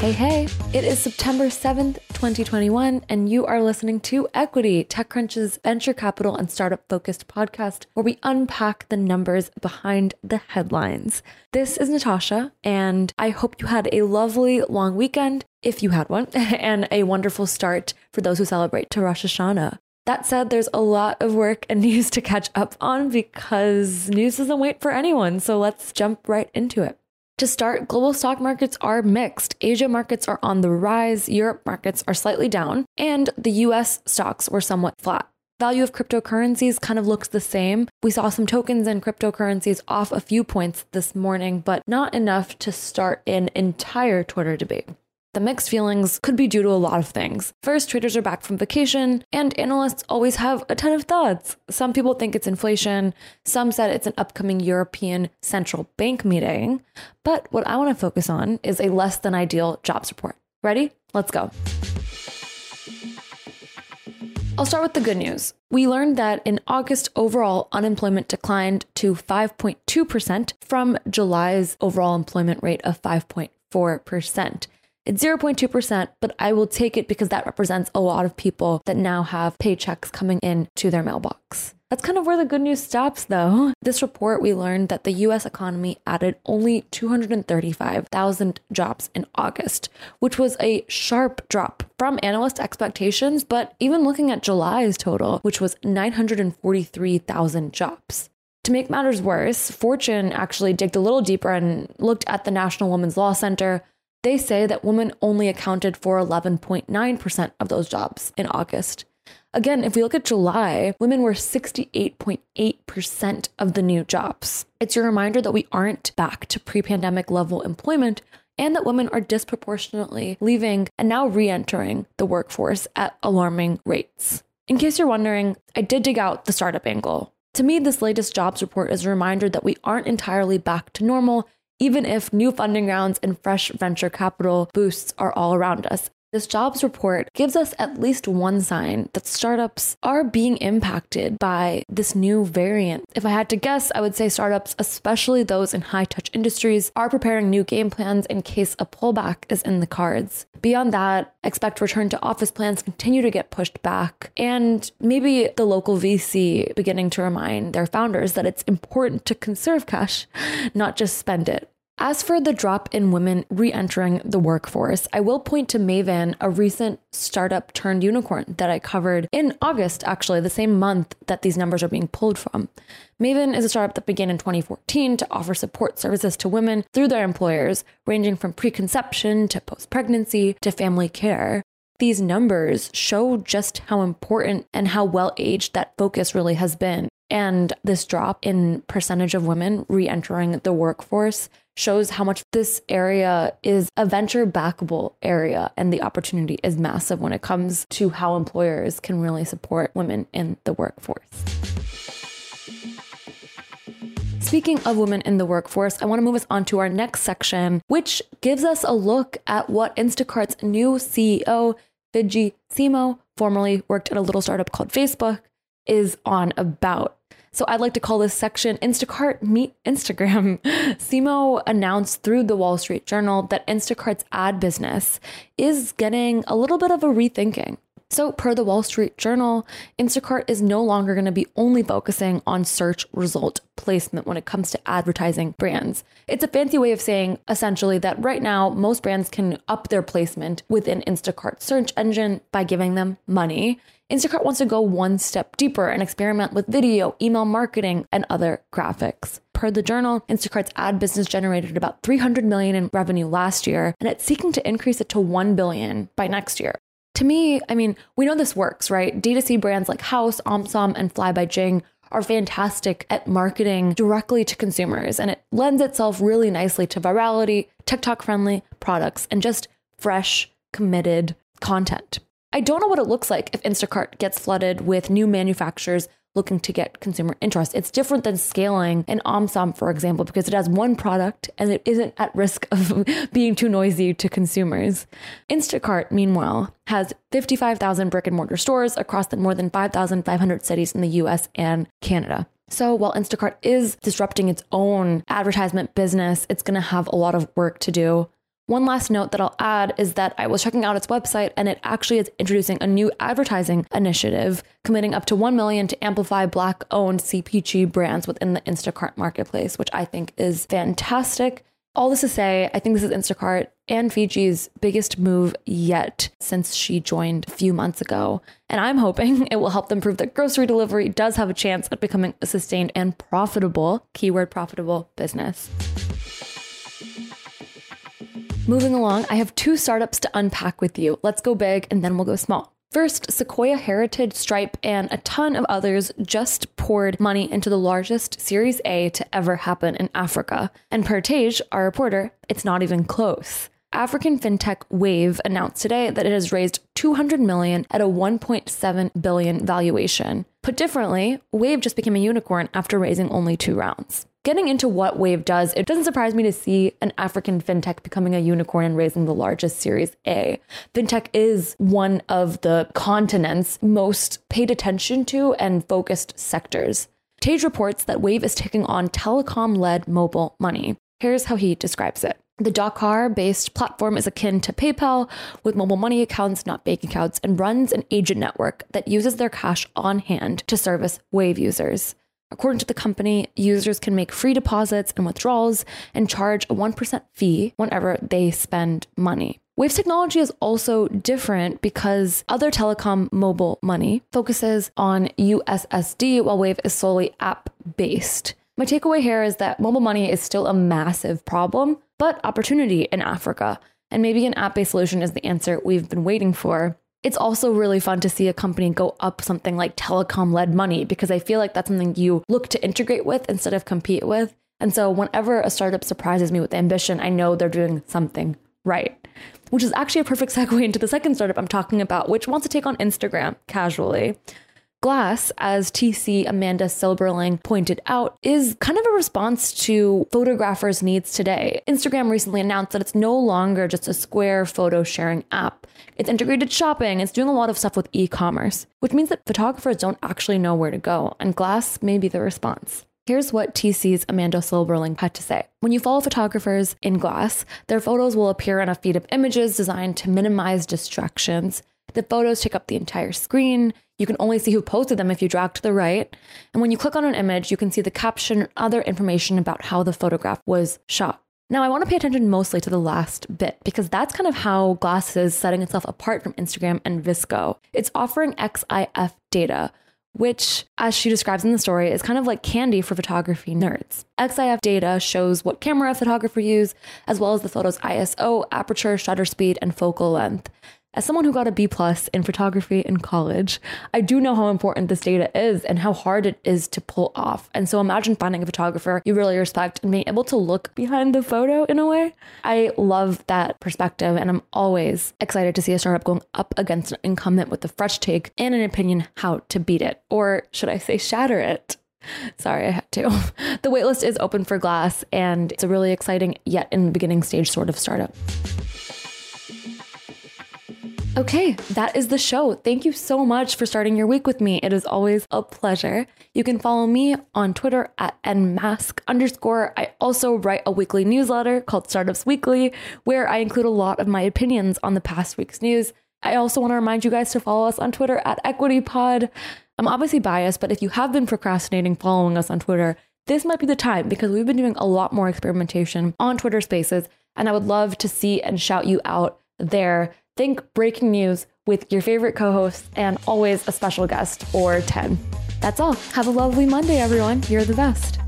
Hey, hey, it is September 7th, 2021, and you are listening to Equity, TechCrunch's venture capital and startup focused podcast, where we unpack the numbers behind the headlines. This is Natasha, and I hope you had a lovely long weekend, if you had one, and a wonderful start for those who celebrate to Rosh Hashanah. That said, there's a lot of work and news to catch up on because news doesn't wait for anyone. So let's jump right into it. To start, global stock markets are mixed. Asia markets are on the rise, Europe markets are slightly down, and the US stocks were somewhat flat. Value of cryptocurrencies kind of looks the same. We saw some tokens and cryptocurrencies off a few points this morning, but not enough to start an entire Twitter debate. The mixed feelings could be due to a lot of things. First, traders are back from vacation, and analysts always have a ton of thoughts. Some people think it's inflation, some said it's an upcoming European central bank meeting. But what I want to focus on is a less than ideal jobs report. Ready? Let's go. I'll start with the good news. We learned that in August, overall unemployment declined to 5.2% from July's overall employment rate of 5.4%. It's 0.2%, but I will take it because that represents a lot of people that now have paychecks coming in to their mailbox. That's kind of where the good news stops, though. This report, we learned that the US economy added only 235,000 jobs in August, which was a sharp drop from analyst expectations. But even looking at July's total, which was 943,000 jobs. To make matters worse, Fortune actually digged a little deeper and looked at the National Women's Law Center, they say that women only accounted for 11.9% of those jobs in August. Again, if we look at July, women were 68.8% of the new jobs. It's a reminder that we aren't back to pre pandemic level employment and that women are disproportionately leaving and now re entering the workforce at alarming rates. In case you're wondering, I did dig out the startup angle. To me, this latest jobs report is a reminder that we aren't entirely back to normal even if new funding rounds and fresh venture capital boosts are all around us. This jobs report gives us at least one sign that startups are being impacted by this new variant. If I had to guess, I would say startups, especially those in high touch industries, are preparing new game plans in case a pullback is in the cards. Beyond that, expect return to office plans continue to get pushed back, and maybe the local VC beginning to remind their founders that it's important to conserve cash, not just spend it. As for the drop in women re entering the workforce, I will point to Maven, a recent startup turned unicorn that I covered in August, actually, the same month that these numbers are being pulled from. Maven is a startup that began in 2014 to offer support services to women through their employers, ranging from preconception to post pregnancy to family care these numbers show just how important and how well aged that focus really has been. And this drop in percentage of women re entering the workforce shows how much this area is a venture backable area and the opportunity is massive when it comes to how employers can really support women in the workforce. Speaking of women in the workforce, I want to move us on to our next section, which gives us a look at what Instacart's new CEO, Fidji Simo, formerly worked at a little startup called Facebook, is on about. So I'd like to call this section Instacart Meet Instagram. Simo announced through the Wall Street Journal that Instacart's ad business is getting a little bit of a rethinking. So, per the Wall Street Journal, Instacart is no longer going to be only focusing on search result placement when it comes to advertising brands. It's a fancy way of saying essentially that right now, most brands can up their placement within Instacart's search engine by giving them money. Instacart wants to go one step deeper and experiment with video, email marketing, and other graphics. Per the journal, Instacart's ad business generated about 300 million in revenue last year, and it's seeking to increase it to 1 billion by next year. To me, I mean, we know this works, right? D2C brands like House, Omsom, and Fly by Jing are fantastic at marketing directly to consumers, and it lends itself really nicely to virality, TikTok friendly products, and just fresh, committed content. I don't know what it looks like if Instacart gets flooded with new manufacturers looking to get consumer interest. It's different than scaling an Omsom, for example, because it has one product and it isn't at risk of being too noisy to consumers. Instacart, meanwhile, has 55,000 brick and mortar stores across the more than 5,500 cities in the US and Canada. So while Instacart is disrupting its own advertisement business, it's going to have a lot of work to do One last note that I'll add is that I was checking out its website and it actually is introducing a new advertising initiative committing up to 1 million to amplify black owned CPG brands within the Instacart marketplace, which I think is fantastic. All this to say, I think this is Instacart and Fidji's biggest move yet since she joined a few months ago. And I'm hoping it will help them prove that grocery delivery does have a chance at becoming a sustained and profitable, keyword profitable business. Moving along, I have two startups to unpack with you. Let's go big and then we'll go small. First, Sequoia Heritage, Stripe, and a ton of others just poured money into the largest Series A to ever happen in Africa. And per Tage, our reporter, it's not even close. African fintech Wave announced today that it has raised 200 million at a 1.7 billion valuation. Put differently, Wave just became a unicorn after raising only two rounds. Getting into what Wave does, it doesn't surprise me to see an African fintech becoming a unicorn and raising the largest Series A. Fintech is one of the continent's most paid attention to and focused sectors. Tage reports that Wave is taking on telecom led mobile money. Here's how he describes it. The Dakar based platform is akin to PayPal with mobile money accounts, not bank accounts, and runs an agent network that uses their cash on hand to service Wave users. According to the company, users can make free deposits and withdrawals and charge a 1% fee whenever they spend money. Wave's technology is also different because other telecom mobile money focuses on USSD while Wave is solely app based. My takeaway here is that mobile money is still a massive problem, but opportunity in Africa. And maybe an app based solution is the answer we've been waiting for. It's also really fun to see a company go up something like telecom led money because I feel like that's something you look to integrate with instead of compete with. And so whenever a startup surprises me with ambition, I know they're doing something right. Which is actually a perfect segue into the second startup I'm talking about, which wants to take on Instagram casually. Glass, as TC Amanda Silberling pointed out, is kind of a response to photographers' needs today. Instagram recently announced that it's no longer just a Square photo sharing app. It's integrated shopping, it's doing a lot of stuff with e commerce, which means that photographers don't actually know where to go, and Glass may be the response. Here's what TC's Amanda Silberling had to say. When you follow photographers in Glass, their photos will appear on a feed of images designed to minimize distractions. The photos take up the entire screen. You can only see who posted them if you drag to the right. And when you click on an image, you can see the caption and other information about how the photograph was shot. Now, I want to pay attention mostly to the last bit because that's kind of how Glass is setting itself apart from Instagram and VSCO. It's offering EXIF data, which, as she describes in the story, is kind of like candy for photography nerds. EXIF data shows what camera a photographer used, as well as the photo's ISO, aperture, shutter speed, and focal length. As someone who got a B plus in photography in college, I do know how important this data is and how hard it is to pull off. And so imagine finding a photographer you really respect and being able to look behind the photo in a way. I love that perspective and I'm always excited to see a startup going up against an incumbent with a fresh take and an opinion how to beat it, or should I say shatter it. Sorry, I had to. The waitlist is open for Glass, and it's a really exciting, yet in the beginning stage sort of startup. Okay, that is the show. Thank you so much for starting your week with me. It is always a pleasure. You can follow me on Twitter at nmasc underscore. I also write a weekly newsletter called Startups Weekly, where I include a lot of my opinions on the past week's news. I also want to remind you guys to follow us on Twitter at EquityPod. I'm obviously biased, but if you have been procrastinating following us on Twitter, this might be the time because we've been doing a lot more experimentation on Twitter Spaces, and I would love to see and shout you out there think breaking news with your favorite co hosts and always a special guest or 10. That's all. Have a lovely Monday, everyone. You're the best.